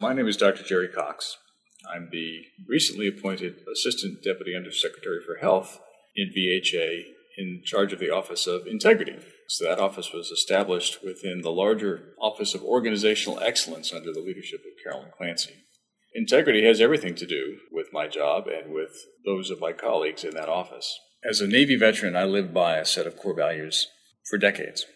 My name is Dr. Jerry Cox. I'm the recently appointed Assistant Deputy Undersecretary for Health in VHA in charge of the Office of Integrity. So that office was established within the larger Office of Organizational Excellence under the leadership of Carolyn Clancy. Integrity has everything to do with my job and with those of my colleagues in that office. As a Navy veteran, I lived by a set of core values for decades.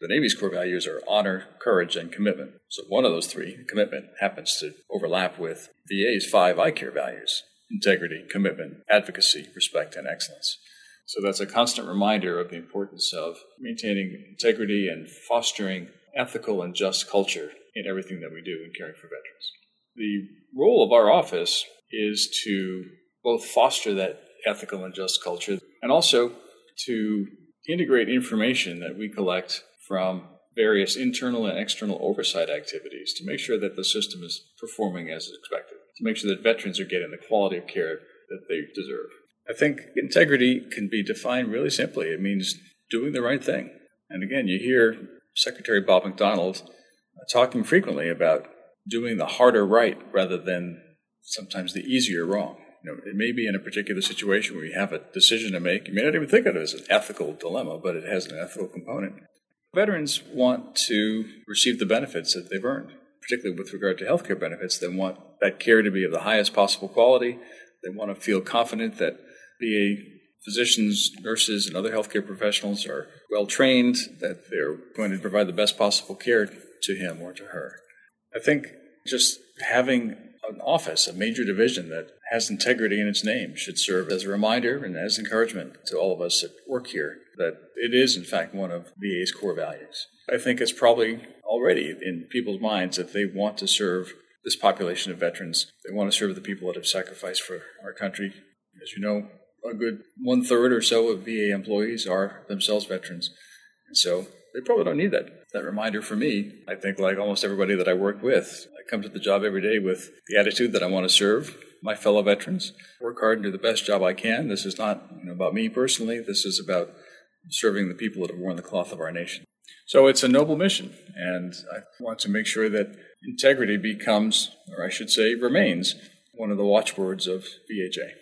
The Navy's core values are honor, courage, and commitment. So one of those three, commitment, happens to overlap with VA's five I care values integrity, commitment, advocacy, respect, and excellence. So that's a constant reminder of the importance of maintaining integrity and fostering ethical and just culture in everything that we do in caring for veterans. The role of our office is to both foster that ethical and just culture and also to integrate information that we collect from various internal and external oversight activities to make sure that the system is performing as expected, to make sure that veterans are getting the quality of care that they deserve. I think integrity can be defined really simply. It means doing the right thing. And again, you hear Secretary Bob McDonald talking frequently about doing the harder right rather than sometimes the easier wrong. You know, it may be in a particular situation where you have a decision to make. You may not even think of it as an ethical dilemma, but it has an ethical component. Veterans want to receive the benefits that they've earned, particularly with regard to healthcare benefits. They want that care to be of the highest possible quality. They want to feel confident that VA physicians, nurses, and other healthcare professionals are well trained, that they're going to provide the best possible care to him or to her. I think just having an office, a major division that has integrity in its name, should serve as a reminder and as encouragement to all of us that work here that it is, in fact, one of VA's core values. I think it's probably already in people's minds that they want to serve this population of veterans. They want to serve the people that have sacrificed for our country. As you know, a good one third or so of VA employees are themselves veterans. And so they probably don't need that, that reminder for me. I think, like almost everybody that I work with, I come to the job every day with the attitude that I want to serve my fellow veterans, work hard and do the best job I can. This is not you know, about me personally, this is about serving the people that have worn the cloth of our nation. So it's a noble mission, and I want to make sure that integrity becomes, or I should say, remains, one of the watchwords of VHA.